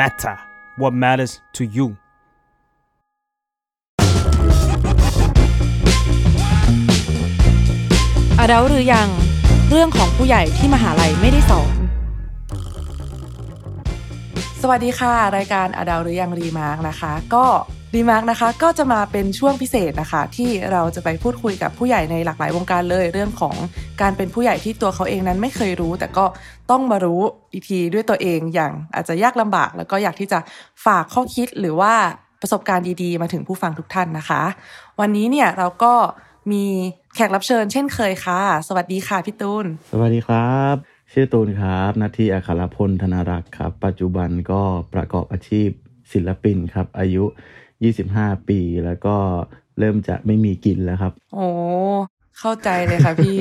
matter what matters to you อาดาหรือยังเรื่องของผู้ใหญ่ที่มหาลัยไม่ได้สอน สวัสดีค่ะ รายการ adult หรือยัง remark นะคะ ก็ remark นะคะก็จะมาเป็นช่วงพิเศษนะคะ ที่เราจะไปพูดคุยกับผู้ใหญ่ในหลากหลายวงการเลย เรื่องของการเป็นผู้ใหญ่ที่ตัวเขาเองนั้นไม่เคยรู้ แต่ก็ต้องมารู้อีกทีด้วยตัวเองอย่างอาจจะยากลำบาก แล้วก็อยากที่จะฝากข้อคิดหรือว่าประสบการณ์ดีๆ มาถึงผู้ฟังทุกท่านนะคะ วันนี้เนี่ยเราก็มีแขกรับเชิญเช่นเคยค่ะ สวัสดีค่ะพี่ตูน สวัสดีครับชื่อตูนครับนาทีอัครพลธนารักษ์ครับ ปัจจุบันก็ประกอบอาชีพศิลปินครับ อายุ 25 ปี แล้วก็เริ่มจะไม่มีกินแล้วครับ โอ้เข้าใจเลยค่ะพี่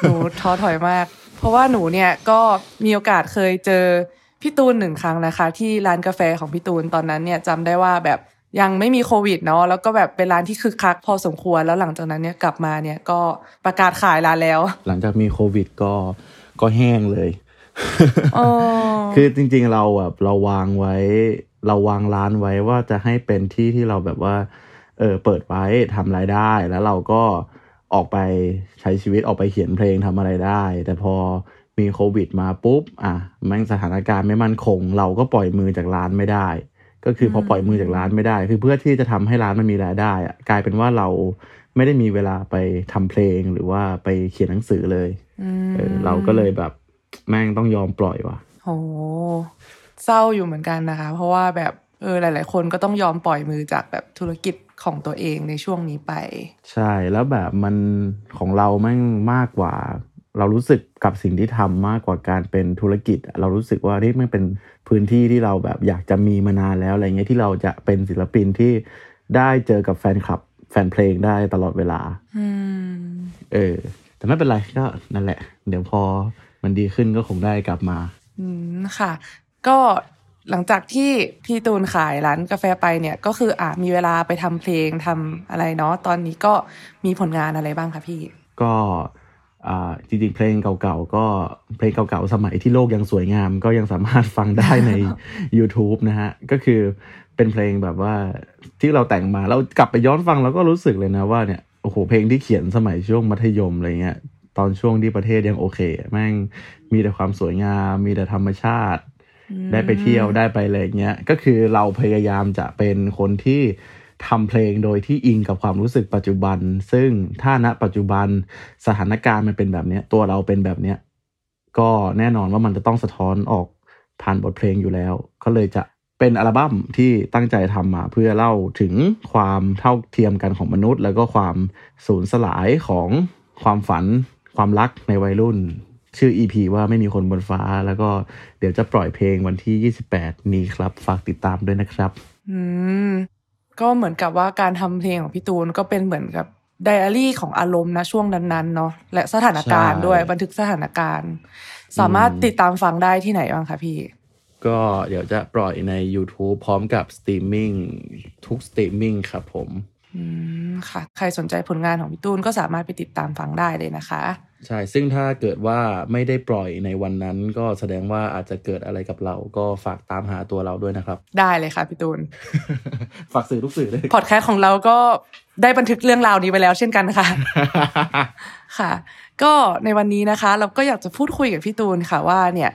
หนูท้อถอยมาก เพราะว่าหนูเนี่ยก็มีโอกาสเคยเจอพี่ตูนหนึ่งครั้งนะคะ ที่ร้านกาแฟของพี่ตูนตอนนั้นเนี่ยจำได้ว่าแบบยังไม่มีโควิดเนาะแล้วก็แบบเป็นร้านที่คึกคักพอสมควรแล้วหลังจากนั้นเนี่ยกลับมาเนี่ยก็ประกาศขายร้านแล้ว หลังจากมีโควิดก็ก็แห้งเลยอ๋อ คือจริง ๆ เราแบบเราวางไว้ เราวางร้านไว้ว่าจะให้เป็นที่ที่เราแบบว่า เออเปิดไว้ทำรายได้ แล้วเราก็ออกไปใช้ชีวิตออกไปเขียนเพลงทำอะไรได้ แต่พอมีโควิดมาปุ๊บ อะแม่งสถานการณ์ไม่มั่นคง เราก็ปล่อยมือจากร้านไม่ได้ ก็คือพอปล่อยมือจากร้านไม่ได้ คือเพื่อที่จะทำให้ร้านมันมีรายได้อะกลายเป็นว่าเราไม่ได้มีเวลาไปทำเพลงหรือว่าไปเขียนหนังสือเลยเออเราก็เลยแบบ แม่งต้องยอมปล่อยว่ะโหเศร้าอยู่เหมือนกันนะคะ เพราะว่าแบบเออหลาย ๆ คนก็ต้องยอมปล่อยมือจากแบบธุรกิจของตัวเองในช่วงนี้ไป ใช่แล้วแบบมันของเราแม่งมากกว่า เรารู้สึกกับสิ่งที่ทำมากกว่าการเป็นธุรกิจอะเรารู้สึกว่านี่มันเป็นพื้นที่ที่เราแบบอยากจะมีมานานแล้วอะไรเงี้ยที่เราจะเป็นศิลปินที่ได้เจอกับแฟนคลับ แฟนเพลงได้ตลอดเวลาอืมเออแต่ไม่เป็นไรก็นั่นแหละ เดี๋ยวพอ มันดีขึ้นก็คงได้กลับมา อืมค่ะ ก็หลังจากที่พี่ตูนขายร้านกาแฟไปเนี่ย ก็คืออะมีเวลาไปทำเพลงทำอะไรเนาะตอนนี้ก็มีผลงานอะไรบ้างคะพี่ ก็อ่าจริงๆเพลงเก่าๆก็เพลงเก่าๆสมัยที่โลกยังสวยงาม ก็ยังสามารถฟังได้ใน YouTube นะฮะ ก็คือเป็นเพลงแบบว่าที่เราแต่งมาเรากลับไปย้อนฟังเราก็รู้สึกเลยนะว่าเนี่ยโอ้โหเพลงที่เขียนสมัยช่วงมัธยมอะไรเงี้ย ตอนช่วงที่ประเทศยังโอเค แม่งมีแต่ความสวยงาม มีแต่ธรรมชาติ ได้ไปเที่ยวได้ไปอะไรอย่างเงี้ย ก็คือเราพยายามจะเป็นคนที่ทำเพลงโดยที่อิงกับความรู้สึกปัจจุบัน ซึ่งถ้าณปัจจุบันสถานการณ์มันเป็นแบบเนี้ยตัวเราเป็นแบบเนี้ยก็แน่นอนว่ามันจะต้องสะท้อนออกผ่านบทเพลงอยู่แล้ว ก็เลยจะเป็นอัลบั้มที่ตั้งใจทำมาเพื่อเล่าถึงความเท่าเทียมกันของมนุษย์ แล้วก็ความสูญสลายของความฝัน ความรักในวัยรุ่น ชื่อ EP ว่าไม่มีคนบนฟ้า แล้วก็เดี๋ยวจะปล่อยเพลงวันที่ 28 นี้ครับ ฝากติดตามด้วยนะครับ อืม ก็เหมือนกับว่าการทำเพลงของพี่ตูนก็เป็นเหมือนกับไดอารี่ของอารมณ์นะช่วงนั้นๆเนาะและสถานการณ์ใช่ด้วยบันทึกสถานการณ์ สามารถติดตามฟังได้ที่ไหนบ้างคะพี่ ก็เดี๋ยวจะปล่อยใน YouTube พร้อมกับสตรีมมิ่งทุกสตรีมมิ่งครับผม อืมค่ะ ใครสนใจผลงานของพี่ตูนก็สามารถไปติดตามฟังได้เลยนะคะ ใช่ ซึ่งถ้าเกิดว่าไม่ได้ปล่อยในวันนั้น ก็แสดงว่าอาจจะเกิดอะไรกับเรา ก็ฝากตามหาตัวเราด้วยนะครับ ได้เลยค่ะพี่ตูน ฝากสื่อทุกสื่อเลยพอดแคสต์ของเราก็ได้บันทึกเรื่องราวนี้ไปแล้วเช่นกันค่ะ ค่ะ ก็ในวันนี้นะคะ เราก็อยากจะพูดคุยกับพี่ตูนค่ะว่าเนี่ย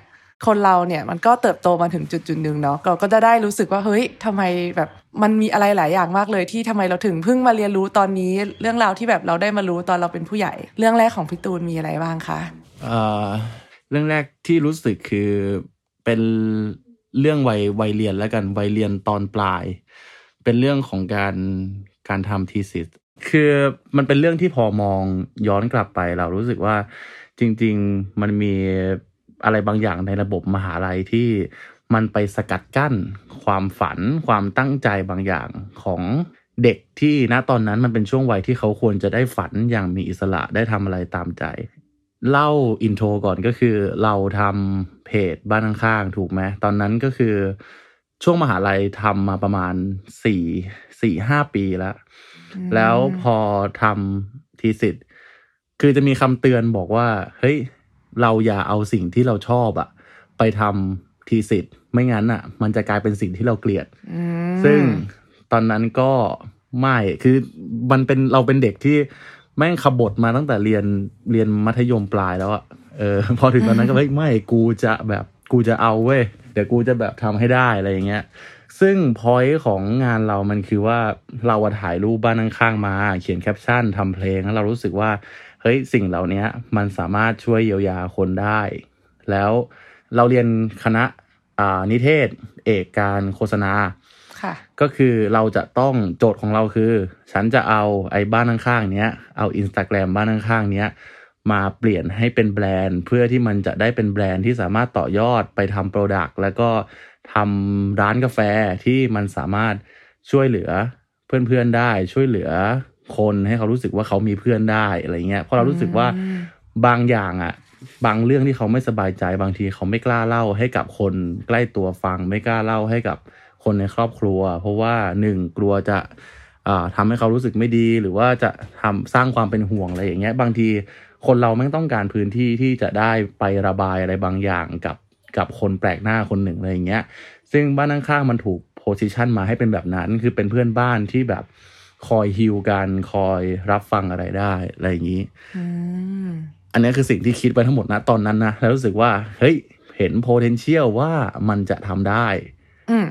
คนเราเนี่ยมันก็เติบโตมาถึงจุดจุดๆหนึ่งเนาะเราก็จะได้รู้สึกว่าเฮ้ยทำไมแบบมันมีอะไรหลายอย่างมากเลยที่ทำไมเราถึงเพิ่งมาเรียนรู้ตอนนี้ เรื่องราวที่แบบเราได้มารู้ตอนเราเป็นผู้ใหญ่ เรื่องแรกของพี่ตูนมีอะไรบ้างคะเอ่อเรื่องแรกที่รู้สึกคือเป็นเรื่องวัยวัยเรียนแล้วกันวัยเรียนตอนปลาย เป็นเรื่องของการการทำทีสิสคือมันเป็นเรื่องที่พอมองย้อนกลับไปเรารู้สึกว่าจริง ๆ มันมี อะไรบางอย่างในระบบมหาลัยที่มันไปสกัดกั้น ความฝัน ความตั้งใจบางอย่างของเด็กที่ณตอนนั้นมันเป็นช่วงวัยที่เขาควรจะได้ฝันอย่างมีอิสระได้ทำอะไรตามใจ เล่าอินโทรก่อนก็คือเราทำเพจบ้านข้างๆถูกไหมตอนนั้นก็คือช่วงมหาลัยทำมาประมาณสี่สี่ห้าปีแล้ว แล้วพอทำทีสิทธ์คือจะมีคำเตือนบอกว่า เฮ้ย เราอย่าเอาสิ่งที่เราชอบอะไปทำทีสิทธ์ไม่งั้นอะมันจะกลายเป็นสิ่งที่เราเกลียดอืมซึ่งตอนนั้นก็ไม่คือมันเป็นเราเป็นเด็กที่แม่งขบฏมาตั้งแต่เรียนเรียนมัธยมปลายแล้วอะเออพอถึงตอนนั้นก็เฮ้ยไม่กูจะแบบกูจะเอาเว้ยเดี๋ยวกูจะแบบทำให้ได้อะไรอย่างเงี้ย ซึ่งพอยของงานเรามันคือว่าเราอะถ่ายรูปบ้านข้างๆมา เขียนแคปชั่นทำเพลงแล้วเรารู้สึกว่าเฮ้ยสิ่งเหล่านี้มันสามารถช่วยเยียวยาคนได้ แล้วเราเรียนคณะอ่านิเทศ เอกการโฆษณาค่ะก็คือเราจะต้องโจทย์ของเราคือ ฉันจะเอาไอ้บ้านข้างๆเนี้ยเอาอินสตาแกรมบ้านข้างๆเนี้ยมาเปลี่ยนให้เป็นแบรนด์ เพื่อที่มันจะได้เป็นแบรนด์ที่สามารถต่อยอดไปทำ product แล้วก็ทำร้านกาแฟที่มันสามารถช่วยเหลือเพื่อนๆได้ช่วยเหลือ คนให้เขารู้สึกว่าเขามีเพื่อนได้อะไรเงี้ยเพราะเรารู้สึกว่าอืมบางอย่างอะ บางเรื่องที่เขาไม่สบายใจบางทีเขาไม่กล้าเล่าให้กับคนใกล้ตัวฟังไม่กล้าเล่าให้กับคนในครอบครัว เพราะว่าหนึ่งกลัวจะอ่าทำให้เขารู้สึกไม่ดีหรือว่าจะทำสร้างความเป็นห่วงอะไรอย่างเงี้ย บางทีคนเราแม่งต้องการพื้นที่ที่จะได้ไประบายอะไรบางอย่างกับกับคนแปลกหน้าคนหนึ่งอะไรอย่างเงี้ย ซึ่งบ้านข้างๆมันถูกโพสิชันมาให้เป็นแบบนั้น คือเป็นเพื่อนบ้านที่แบบ คอยฮิวกันคอยรับฟังอะไรได้อะไรอย่างนี้อืมอันนี้คือสิ่งที่คิดไปทั้งหมดนะตอนนั้นนะแล้วรู้สึกว่า เฮ้ย เห็น potential ว่ามันจะทำได้อืม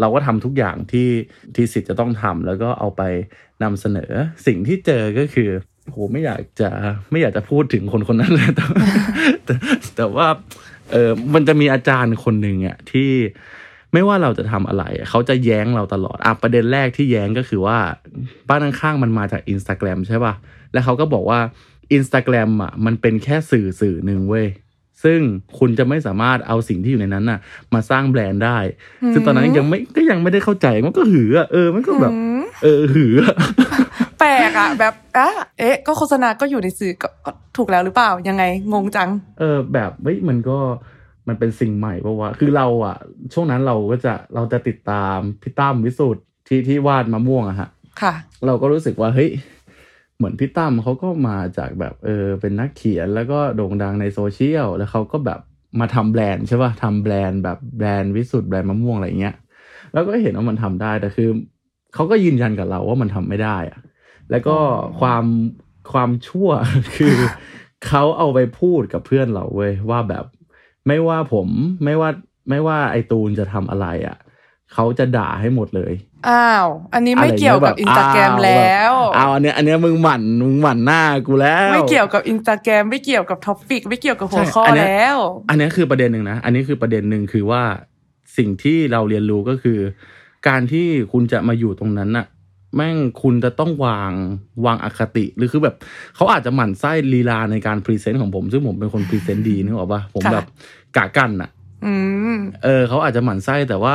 เราก็ทำทุกอย่างที่ที่สิทธิ์จะต้องทำแล้วก็เอาไปนำเสนอ สิ่งที่เจอก็คือโหไม่อยากจะไม่อยากจะพูดถึงคนคนนั้นเลยแต่แต่แต่ว่าเออมันจะมีอาจารย์คนหนึ่งอะที่ ไม่ว่าเราจะทำอะไรอะเขาจะแย้งเราตลอดอะประเด็นแรกที่แย้งก็คือว่าบ้านข้างๆมันมาจากอินสตาแกรมใช่ป่ะ แล้วเขาก็บอกว่าอินสตาแกรมอะมันเป็นแค่สื่อสื่อหนึ่งเว้ยซึ่งคุณจะไม่สามารถเอาสิ่งที่อยู่ในนั้นน่ะ มาสร้างแบรนด์ได้ ซึ่งตอนนั้นยังไม่ก็ยังไม่ได้เข้าใจมันก็หืออะเออมันก็แบบอืมเออหืออะแปลกอะแบบอะเอ๊ะ ก็โฆษณาก็อยู่ในสื่อก็ก็ถูกแล้วหรือเปล่ายังไงงงจัง เออ แบบเฮ้ยมันก็ มันเป็นสิ่งใหม่ปะวะคือเราอะ ช่วงนั้นเราก็จะเราจะติดตามพี่ตั้มวิศุทธิ์ที่ที่วาดมะม่วงอะฮะค่ะ เราก็รู้สึกว่าเฮ้ยเหมือนพี่ตั้มเขาก็มาจากแบบเออเป็นนักเขียนแล้วก็โด่งดังในโซเชียลแล้วเขาก็แบบมาทำแบรนด์ใช่ป่ะทำแบรนด์แบบแบรนด์วิศุทธิ์แบรนด์มะม่วงอะไรเงี้ยแล้วก็เห็นว่ามันทำได้แต่คือเขาก็ยืนยันกับเราว่ามันทำไม่ได้อะแล้วก็ความความชั่วคือเขาเอาไปพูดกับเพื่อนเราเว้ยว่าแบบ ไม่ว่าผมไม่ว่าไม่ว่าไอตูนจะทำอะไรอะเขาจะด่าให้หมดเลย อ้าว อันนี้ไม่อะไรเกี่ยวกับแบบอินสตาแกรมอ้าแล้วแบบอ้าวอันเนี้ยอันเนี้ยมึงหมั่นมึงหมั่นหน้ากูแล้ว ไม่เกี่ยวกับอินสตาแกรมไม่เกี่ยวกับ topic ไม่เกี่ยวกับหัวใช่ข้ออนเนี้ยแล้ว อันเนี้ยคือประเด็นหนึ่งนะ อันนี้คือประเด็นหนึ่งคือว่าสิ่งที่เราเรียนรู้ก็คือ การที่คุณจะมาอยู่ตรงนั้นน่ะ แม่งคุณจะต้องวางวางอคติ หรือคือแบบเขาอาจจะหมั่นไส้ลีลาในการ present ของผม ซึ่งผมเป็นคน present ดีนึกออกปะผมค่ะแบบกากันน่ะอืมเออเขาอาจจะหมั่นไส้แต่ว่า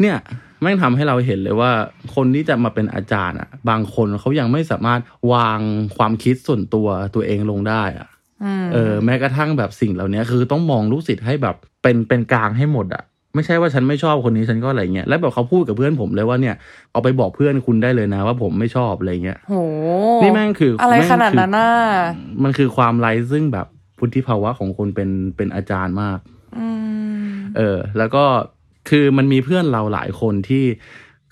เนี่ยแม่งทำให้เราเห็นเลยว่า คนที่จะมาเป็นอาจารย์อะบางคนเขายังไม่สามารถวางความคิดส่วนตัวตัวเองลงได้อะอืมเออ แม้กระทั่งแบบสิ่งเหล่านี้คือต้องมองลูกศิษย์ให้แบบเป็นเป็นกลางให้หมดอะ ไม่ใช่ว่าฉันไม่ชอบคนนี้ฉันก็อะไรเงี้ยแล้วแบบเขาพูดกับเพื่อนผมเลยว่าเนี่ยเอาไปบอกเพื่อนคุณได้เลยนะ ว่าผมไม่ชอบอะไรเงี้ยโหนี่แม่งคือออะไรแม่งขนาดนั้นน่ะมันคือความไร้ซึ่งแบบพุทธิภาวะของคนเป็นเป็นอาจารย์มากอืมเออ แล้วก็คือมันมีเพื่อนเราหลายคนที่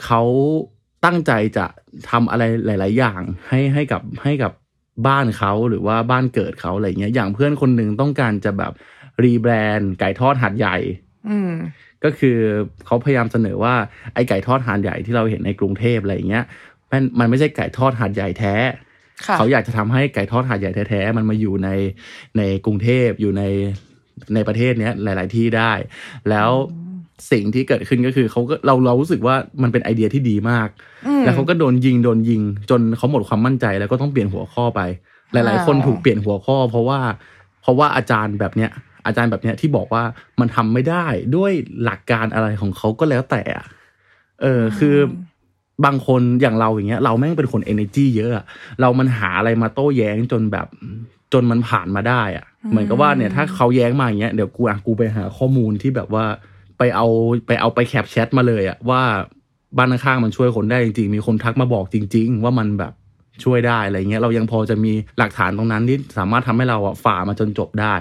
เขาตั้งใจจะทำอะไรหลาย ๆ อย่างให้ให้กับให้กับบ้านเขาหรือว่าบ้านเกิดเขาอะไรเงี้ย อย่างเพื่อนคนหนึ่งต้องการจะแบบรีแบรนด์ไก่ทอดหัดใหญ่ อืม ก็คือเขาพยายามเสนอว่าไอ้ไก่ทอดหาดใหญ่ที่เราเห็นในกรุงเทพอะไรอย่างเงี้ยมันมันไม่ใช่ไก่ทอดหาดใหญ่แท้ค่ะเขาอยากจะทำให้ไก่ทอดหาดใหญ่แท้ๆมันมาอยู่ในในกรุงเทพอยู่ในในประเทศเนี้ยหลาย ๆ ที่ได้ แล้วสิ่งที่เกิดขึ้นก็คือเขาก็เราเรารู้สึกว่ามันเป็นไอเดียที่ดีมากอืมแล้วเขาก็โดนยิงโดนยิง จนเขาหมดความมั่นใจแล้วก็ต้องเปลี่ยนหัวข้อไป หลาย ๆ คนอ้าวถูกเปลี่ยนหัวข้อ เพราะว่า เพราะว่าอาจารย์แบบเนี้ย อาจารย์แบบเนี้ยที่บอกว่ามันทำไม่ได้ด้วยหลักการอะไรของเขาก็แล้วแต่อะเออคือบางคนอย่างเราอย่างเงี้ย เราแม่งเป็นคน energy เยอะอะเรามันหาอะไรมาโต้แย้งจนแบบจนมันผ่านมาได้อะเหมือนกับว่าเนี่ยถ้าเขาแย้งมาอย่างเงี้ยเดี๋ยวกูอะกูไปหาข้อมูลที่แบบว่าไปเอาไปเอาไปแคปแชทมาเลยอะว่าบ้านข้างๆมันช่วยคนได้จริงๆ มีคนทักมาบอกจริง ๆ ว่ามันแบบช่วยได้อะไรเงี้ยเรายังพอจะมีหลักฐานตรงนั้นที่สามารถทำให้เราอะฝ่ามาจนจบได้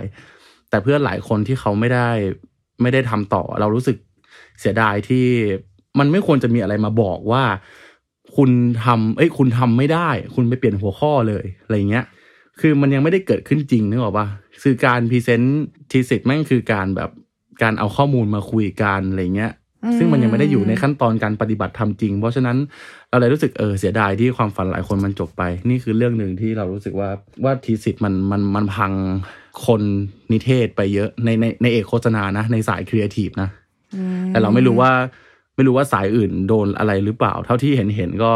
แต่เพื่อนหลายคนที่เขาไม่ได้ไม่ได้ทำต่อ เรารู้สึกเสียดายที่มันไม่ควรจะมีอะไรมาบอกว่า คุณทำเอ้ยคุณทำไม่ได้ คุณไปเปลี่ยนหัวข้อเลยอะไรเงี้ย คือมันยังไม่ได้เกิดขึ้นจริงนึกออกปะคือการ present thesis แม่งคือการแบบการเอาข้อมูลมาคุยกันอะไรเงี้ย ซึ่งมันยังไม่ได้อยู่ในขั้นตอนการปฏิบัติทำจริง เพราะฉะนั้นเราเลยรู้สึกเออเสียดายที่ความฝันหลายคนมันจบไป นี่คือเรื่องหนึ่งที่เรารู้สึกว่าว่า thesis มันมันมันพัง คนนิเทศไปเยอะในในในเอกโฆษณานะ ในสายครีเอทีฟนะ แต่เราไม่รู้ว่าไม่รู้ว่าสายอื่นโดนอะไรหรือเปล่า เท่าที่เห็นเห็นก็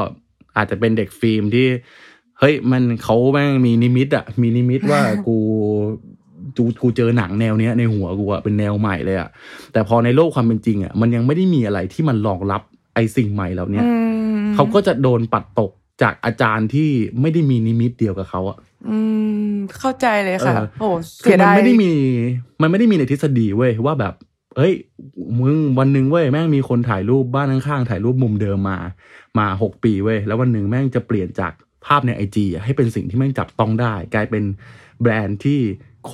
อาจจะเป็นเด็กฟิล์มที่เฮ้ยมันเขาแม่งมีนิมิตอะมีนิมิตว่ากูกูกูเจอหนังแนวเนี้ยในหัวกูอะเป็นแนวใหม่เลยอะแต่พอในโลกความเป็นจริงอะมันยังไม่ได้มีอะไรที่มันรองรับไอ้สิ่งใหม่เหล่าเนี้ยอืมเขาก็จะโดนปัดตกจากอาจารย์ที่ไม่ได้มีนิมิตเดียวกับเขาอะ อืมเข้าใจเลยค่ะเออโอ้คืเสีอยมันดายไม่ได้มี มันไม่ได้มีในทฤษฎีเว้ยว่าแบบ เอ้ย มึงวันหนึ่งเว้ยแม่งมีคนถ่ายรูปบ้านข้างๆถ่ายรูปมุมเดิมมา มาหกปีเว้ยแล้ววันหนึ่งแม่งจะเปลี่ยนจากภาพในไอจีให้เป็นสิ่งที่แม่งจับต้องได้ กลายเป็นแบรนด์ที่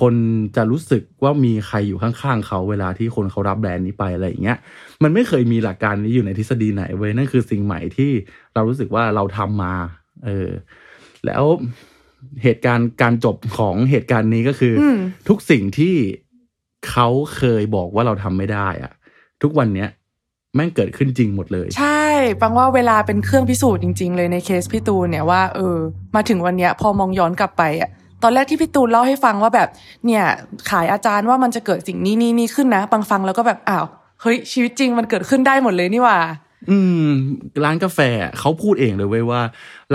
คนจะรู้สึกว่ามีใครอยู่ข้างๆเขาเวลาที่คนเขารับแบรนด์นี้ไปอะไรอย่างเงี้ย มันไม่เคยมีหลักการนี้อยู่ในทฤษฎีไหนเว้ยนั่นคือสิ่งใหม่ที่เรารู้สึกว่าเราทำมา เออ แล้ว เหตุการณ์การจบของเหตุการณ์นี้ก็คืออมทุกสิ่งที่เขาเคยบอกว่าเราทำไม่ได้อะทุกวันเนี้ยแม่งเกิดขึ้นจริงหมดเลย ใช่ปังว่าเวลาเป็นเครื่องพิสูจน์จริง ๆ เลยในเคสพี่ตูนเนี่ยว่าเออ มาถึงวันเนี้ยพอมองย้อนกลับไปอะตอนแรกที่พี่ตูนเล่าให้ฟังว่าแบบ เนี่ยขายอาจารย์ว่ามันจะเกิดสิ่งนี้นี่นี่ขึ้นนะปังฟังแล้วก็แบบอ้าวเฮ้ยชีวิตจริงมันเกิดขึ้นได้หมดเลยนี่หว่า อืม ร้านกาแฟเขาพูดเองเลยเว้ยว่า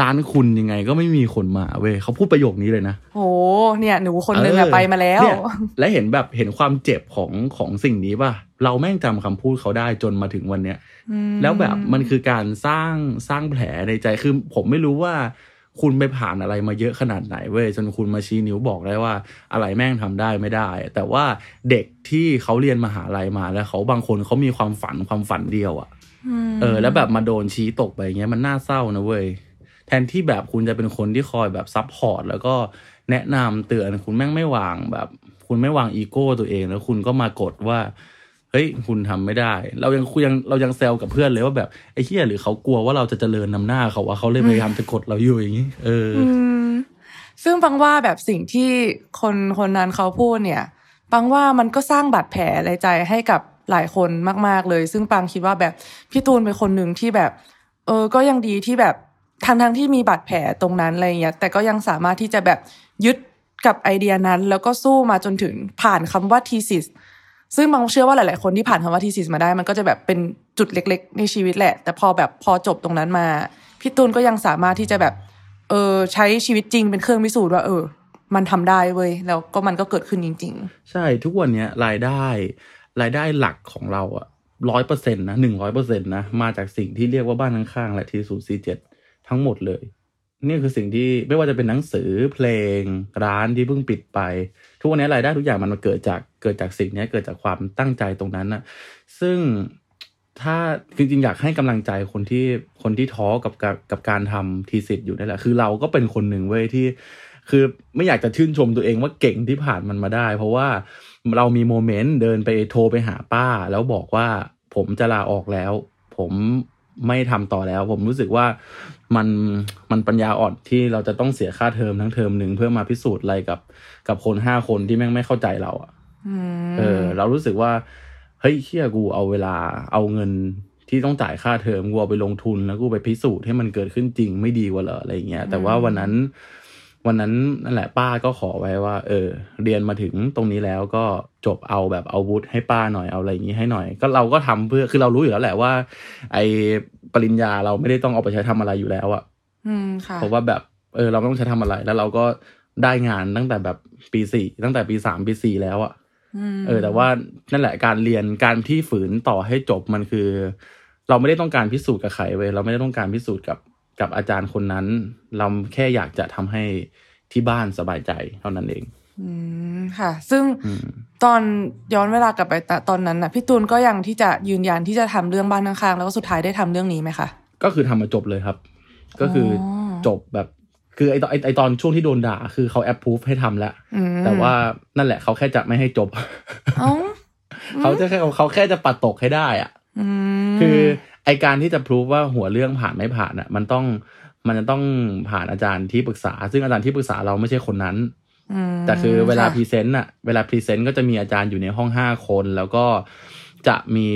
ร้านคุณยังไงก็ไม่มีคนมาเว้ยเขาพูดประโยคนี้เลยนะโหเนี่ย หนูคนนึงอะเออไปมาแล้วเนี่ยและเห็นแบบเห็นความเจ็บของของสิ่งนี้ป่ะ เราแม่งจำคำพูดเขาได้จนมาถึงวันเนี้ยแล้วแบบมันคือการสร้างสร้างแผลในใจคือผมไม่รู้ว่าคุณไปผ่านอะไรมาเยอะขนาดไหนเว้ยจนคุณมาชี้นิ้วบอกได้ว่า อะไรแม่งทำได้ไม่ได้ แต่ว่าเด็กที่เขาเรียนมหาลัยมาแล้วเขาบางคนเขามีความฝันความฝันเดียวอะ เออ แล้วแบบมาโดนชี้ตกไปอย่างเงี้ยมันน่าเศร้านะเว้ยแทนที่แบบคุณจะเป็นคนที่คอยแบบซับพอร์ตแล้วก็แนะนำเตือนคุณแม่งไม่วางแบบ คุณไม่วางอีโก้ตัวเอง แล้วคุณก็มากดว่าเฮ้ยคุณทำไม่ได้ เรายังคุยยังเรายังแซวกับเพื่อนเลยว่าแบบไอ้เหี้ยหรือเขากลัวว่าเราจะเจริญนำหน้าเขาว่าเขาเลยพยายามจะกดเราอยู่อย่างนี้เออออืมซึ่งปังว่าแบบสิ่งที่คนคนนั้นเขาพูดเนี่ยปังว่ามันก็สร้างบาดแผลในใจให้กับ หลายคนมาก ๆเลย ซึ่งปังคิดว่าแบบพี่ตูนเป็นคนหนึ่งที่แบบ เออก็ยังดีที่แบบทั้งทั้งที่มีบาดแผลตรงนั้นอะไรเงี้ยแต่ก็ยังสามารถที่จะแบบยึดกับไอเดียนั้น แล้วก็สู้มาจนถึงผ่านคำว่า thesis ซึ่งบางเชื่อว่าหลาย ๆ คนที่ผ่านคำว่า thesis มาได้ มันก็จะแบบเป็นจุดเล็ก ๆ ในชีวิตแหละ แต่พอแบบพอจบตรงนั้นมาพี่ตูนก็ยังสามารถที่จะแบบ เออใช้ชีวิตจริงเป็นเครื่องพิสูจน์ว่าเออ มันทำได้เว้ยแล้วก็มันก็เกิดขึ้นจริงใช่ทุกวันเนี้ยรายได้ รายได้หลักของเราอะร้อยเปอร์เซ็นต์นะหนึ่งร้อยเปอร์เซ็นต์นะ มาจากสิ่งที่เรียกว่าบ้านข้างๆ และทีศูนย์สี่เจ็ดทั้งหมดเลย นี่คือสิ่งที่ไม่ว่าจะเป็นหนังสือเพลงร้านที่เพิ่งปิดไป ทุกวันนี้รายได้ทุกอย่างมันมาเกิดจากเกิดจากสิ่งนี้เกิดจากความตั้งใจตรงนั้นนะซึ่งถ้าจริงๆอยากให้กำลังใจคนที่คนที่ท้อกับกับกับการทำทีสิทธิ์อยู่นั่แหละ คือเราก็เป็นคนหนึ่งเว้ยที่ คือไม่อยากจะชื่นชมตัวเองว่าเก่งที่ผ่านมันมาได้ เพราะว่า เรามีโมเมนต์เดินไปโทรไปหาป้า แล้วบอกว่าผมจะลาออกแล้ว ผมไม่ทำต่อแล้ว ผมรู้สึกว่ามันมันปัญญาอ่อนที่เราจะต้องเสียค่าเทอมทั้งเทอมหนึ่งเพื่อมาพิสูจน์อะไรกับ กับคนห้าคนที่แม่งไม่เข้าใจเราอะๆอืมเออ เรารู้สึกว่าเฮ้ยเชี่ยกูเอาเวลาเอาเงินที่ต้องจ่ายค่าเทอมกูเอาไปลงทุนแล้วกูไปพิสูจน์ให้มันเกิดขึ้นจริงไม่ดีกว่าเหรออะไรเงี้ยแต่ว่าวันนั้น วันนั้นนั่นแหละป้าก็ขอไว้ว่า เออ เรียนมาถึงตรงนี้แล้วก็จบเอาแบบเอาวุธให้ป้าหน่อยเอาอะไรอย่างนี้ให้หน่อย ก็เราก็ทำเพื่อคือเรารู้อยู่แล้วแหละว่า ไอปริญญาเราไม่ได้ต้องเอาไปใช้ทำอะไรอยู่แล้วอะอืมค่ะเพราะว่าแบบเออเราไม่ต้องใช้ทำอะไรแล้วเราก็ได้งานตั้งแต่แบบปีสี่ตั้งแต่ปีสามปีสี่แล้วอะมเออ แต่ว่านั่นแหละการเรียนการที่ฝืนต่อให้จบมันคือ เราไม่ได้ต้องการพิสูจน์กับใครเว้ยเราไม่ได้ต้องการพิสูจน์กับ กับอาจารย์คนนั้น เราแค่อยากจะทำให้ที่บ้านสบายใจเท่านั้นเอง อืมค่ะ ซึ่งอืมตอนย้อนเวลากลับไปตตอนนั้นน่ะพี่ตูนก็ยังที่จะยืนยันที่จะทำเรื่องบ้านข้างๆแล้วก็สุดท้ายได้ทำเรื่องนี้ไหมคะก็คือทำมาจบเลยครับ ก็คือออจบแบบคือไอตอนไอ้ไอตอนช่วงที่โดนด่า คือเขาแอปพูฟให้ทำแล้วอืมแต่ว่านั่นแหละเขาแค่จะไม่ให้จบเอ้าเขาจะแค่เขาแค่จะปัดตกให้ได้อะอืมคือ ไอการที่จะ prove ว่าหัวเรื่องผ่านไม่ผ่านอะ มันต้องมันจะต้องผ่านอาจารย์ที่ปรึกษา ซึ่งอาจารย์ที่ปรึกษาเราไม่ใช่คนนั้นมแต่คือเวลาค่ะ present อะเวลา present ก็จะมีอาจารย์อยู่ในห้องห้าคนแล้วก็จะมี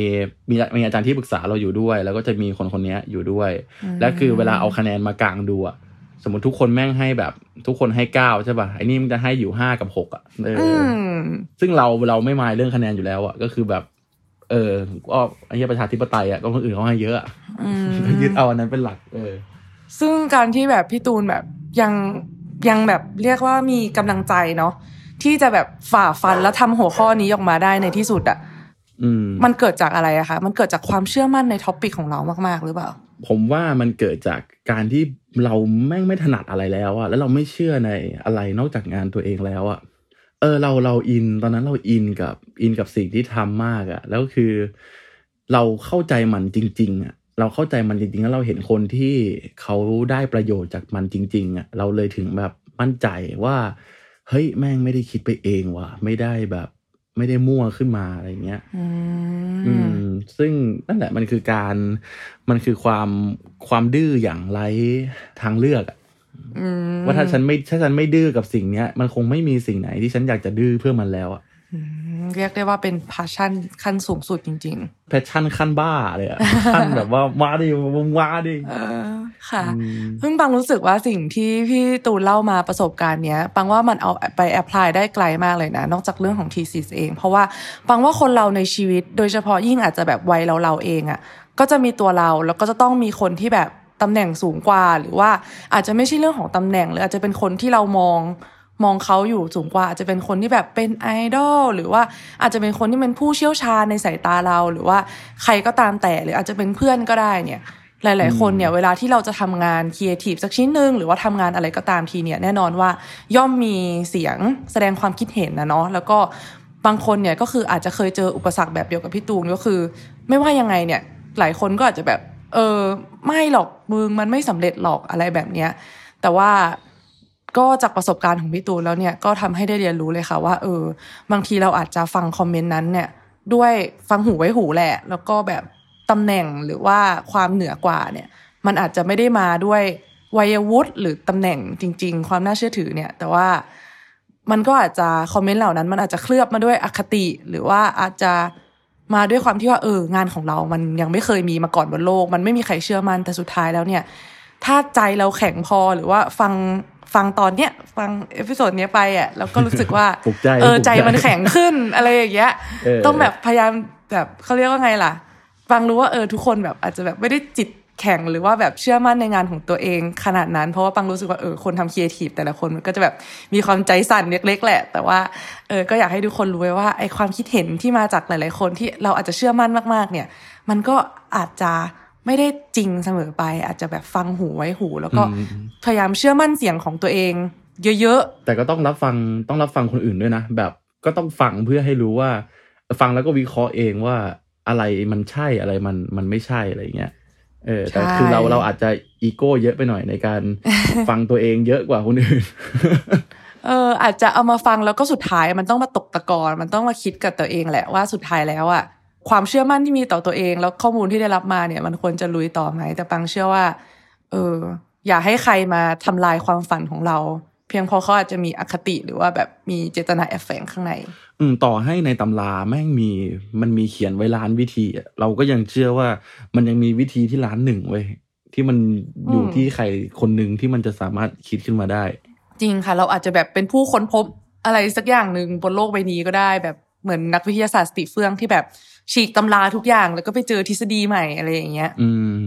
มีมีอาจารย์ที่ปรึกษาเราอยู่ด้วย แล้วก็จะมีคนคนนี้อยู่ด้วย และคือเวลาเอาคะแนนมากางดูอะสมมติทุกคนแม่งให้แบบ ทุกคนให้เก้าใช่ป่ะไอ้นี่มันจะให้อยู่ห้ากับหกอะเอออือมซึ่งเราเราไม่มายเรื่องคะแนนอยู่แล้วอะก็คือแบบ เออก็ไอ้เหี้ยประชาธิปไตยอะก็คนอื่นเขาให้เยอะอะอืมก็ยึดเอาอันนั้นเป็นหลัก เออ ซึ่งการที่แบบพี่ตูนแบบยังยังแบบเรียกว่ามีกำลังใจเนาะที่จะแบบฝ่าฟันแล้วทำหัวข้อนี้ออกมาได้ในที่สุดอะอืมมันเกิดจากอะไรอะคะ มันเกิดจากความเชื่อมั่นใน topic ของเรามาก ๆ หรือเปล่า ผมว่ามันเกิดจากการที่เราแม่งไม่ถนัดอะไรแล้วอะแล้วเราไม่เชื่อในอะไรนอกจากงานตัวเองแล้วอะ เออเราเราอินตอนนั้นเราอินกับอินกับสิ่งที่ทำมากอะแล้วคือเราเข้าใจมันจริง ๆอะเราเข้าใจมันจริงๆแล้วเราเห็นคนที่เขาได้ประโยชน์จากมันจริง ๆอะเราเลยถึงแบบมั่นใจว่า เฮ้ยแม่งไม่ได้คิดไปเองว่ะ ไม่ได้แบบ ไม่ได้มั่วขึ้นมาอะไรเงี้ยอือืมมซึ่งนั่นแหละมันคือการมันคือความความดื้ออย่างไร้ทางเลือกอะอืม ว่าถ้าฉันไม่ถ้าฉันไม่ดื้อกับสิ่งเนี้ย มันคงไม่มีสิ่งไหนที่ฉันอยากจะดื้อเพื่อมันแล้วอะอืมเรียกได้ว่าเป็น passion ขั้นสูงสุดจริง passion ขั้นบ้าเลยอะขั้นแบบว่ามาดิมึงมาดิๆเออค่ะอืมเพิ่งปังรู้สึกว่าสิ่งที่พี่ตูนเล่ามาประสบการณ์เนี้ยปังว่ามันเอาไป apply ได้ไกลมากเลยนะ นอกจากเรื่องของ thesis เอง เพราะว่าปังว่าคนเราในชีวิต โดยเฉพาะยิ่งอาจจะแบบวัยเราเราๆเองอะ่ะก็จะมีตัวเราแล้วก็จะต้องมีคนที่แบบ ตำแหน่งสูงกว่า หรือว่าอาจจะไม่ใช่เรื่องของตำแหน่ง หรืออาจจะเป็นคนที่เรามองมองเขาอยู่สูงกว่า อาจจะเป็นคนที่แบบเป็นไอดอลหรือว่าอาจจะเป็นคนที่เป็นผู้เชี่ยวชาญในสายตาเรา หรือว่าใครก็ตามแต่ หรืออาจจะเป็นเพื่อนก็ได้เนี่ย หลาย ๆ คนเนี่ยเวลาที่เราจะทำงานครีเอทีฟสักชิ้นหนึ่งหรือว่าทำงานอะไรก็ตามทีเนี่ยแน่นอนว่าย่อมมีเสียงแสดงความคิดเห็นนะเนาะแล้วก็บางคนเนี่ยก็คืออาจจะเคยเจออุปสรรคแบบเดียวกับพี่ตูนก็คือ ไม่ว่ายังไงเนี่ยหลายคนก็อาจจะแบบ เออไม่หรอกมึงมันไม่สำเร็จหรอกอะไรแบบเนี้ย แต่ว่าก็จากประสบการณ์ของพี่ตูนแล้วเนี่ยก็ทำให้ได้เรียนรู้เลยค่ะว่า เออ บางทีเราอาจจะฟังคอมเมนต์นั้นเนี่ย ด้วยฟังหูไว้หูแหละ แล้วก็แบบตำแหน่งหรือว่าความเหนือกว่าเนี่ย มันอาจจะไม่ได้มาด้วยวัยวุฒิหรือตำแหน่งจริง ๆ ความน่าเชื่อถือเนี่ย แต่ว่ามันก็อาจจะคอมเมนต์เหล่านั้น มันอาจจะเคลือบมาด้วยอคติ หรือว่าอาจจะ มาด้วยความที่ว่าเอองานของเรามันยังไม่เคยมีมาก่อนบนโลก มันไม่มีใครเชื่อมันแต่สุดท้ายแล้วเนี่ย ถ้าใจเราแข็งพอหรือว่าฟังฟังตอนเนี้ยฟัง episode เนี้ยไปอะแล้วก็รู้สึกว่าปลุกใจเออปลุกใจมันแข็งขึ้นอะไรอย่างเงี้ยเออต้องแบบพยายามแบบเขาเรียกว่าไงล่ะฟังรู้ว่าเออทุกคนแบบอาจจะแบบไม่ได้จิต แข็งหรือว่าแบบเชื่อมั่นในงานของตัวเองขนาดนั้น เพราะว่าปังรู้สึกว่าเออคนทำครีเอทีฟแต่ละคนมันก็จะแบบมีความใจสั่นเล็กๆแหละ แต่ว่าเออก็อยากให้ทุกคนรู้ไว้ว่าไอความคิดเห็นที่มาจากหลาย ๆ คนที่เราอาจจะเชื่อมั่นมาก ๆ เนี่ย มันก็อาจจะไม่ได้จริงเสมอไป อาจจะแบบฟังหูไว้หู แล้วก็อืมพยายามเชื่อมั่นเสียงของตัวเอง เยอะแต่ก็ต้องรับฟังต้องรับฟังคนอื่นด้วยนะแบบก็ต้องฟังเพื่อให้รู้ว่า ฟังแล้วก็วิเคราะห์เองว่าอะไรมันใช่อะไรมันมันไม่ใช่อะไรเงี้ย เออแต่ใช่คือเราเราอาจจะอีโก้เยอะไปหน่อยในการฟังตัวเองเยอะกว่าคนอื่นเอออาจจะเอามาฟังแล้วก็สุดท้ายมันต้องมาตกตะกอนมันต้องมาคิดกับตัวเองแหละว่าสุดท้ายแล้วอะความเชื่อมั่นที่มีต่อตัวเอง แล้วข้อมูลที่ได้รับมาเนี่ย มันควรจะลุยต่อไหมแต่ปังเชื่อว่า เออ อย่าให้ใครมาทำลายความฝันของเรา เพียงเพราะเขาอาจจะมีอคติหรือว่าแบบมีเจตนาแอบแฝงข้างใน อืมต่อให้ในตำราแม่งมีมันมีเขียนไว้ล้านวิธีอะเราก็ยังเชื่อว่ามันยังมีวิธีที่ล้านหนึ่งเว้ยที่มันอยู่อืมที่ใครคนหนึ่งที่มันจะสามารถคิดขึ้นมาได้ จริงค่ะ เราอาจจะแบบเป็นผู้ค้นพบอะไรสักอย่างหนึ่งบนโลกใบนี้ก็ได้ แบบเหมือนนักวิทยาศาสตร์สติเฟื่องที่แบบฉีกตำราทุกอย่างแล้วก็ไปเจอทฤษฎีใหม่อะไรอย่างเงี้ย อืม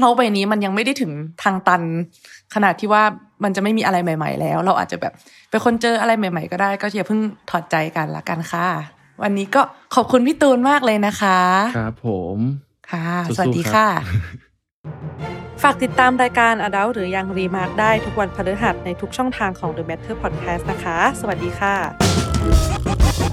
โลกใบนี้มันยังไม่ได้ถึงทางตัน ขนาดที่ว่ามันจะไม่มีอะไรใหม่ ๆ แล้ว เราอาจจะแบบเป็นคนเจออะไรใหม่ ๆ ก็ได้ ก็อย่าเพิ่งถอดใจกันละกันค่ะ วันนี้ก็ขอบคุณพี่ตูนมากเลยนะคะ ครับผมค่ะสู้ๆสวัสดีครับค่ะ ฝากติดตามรายการ Adult หรือยังรีมาร์กได้ทุกวันพฤหัสในทุกช่องทางของ The Matter Podcast นะคะ สวัสดีค่ะ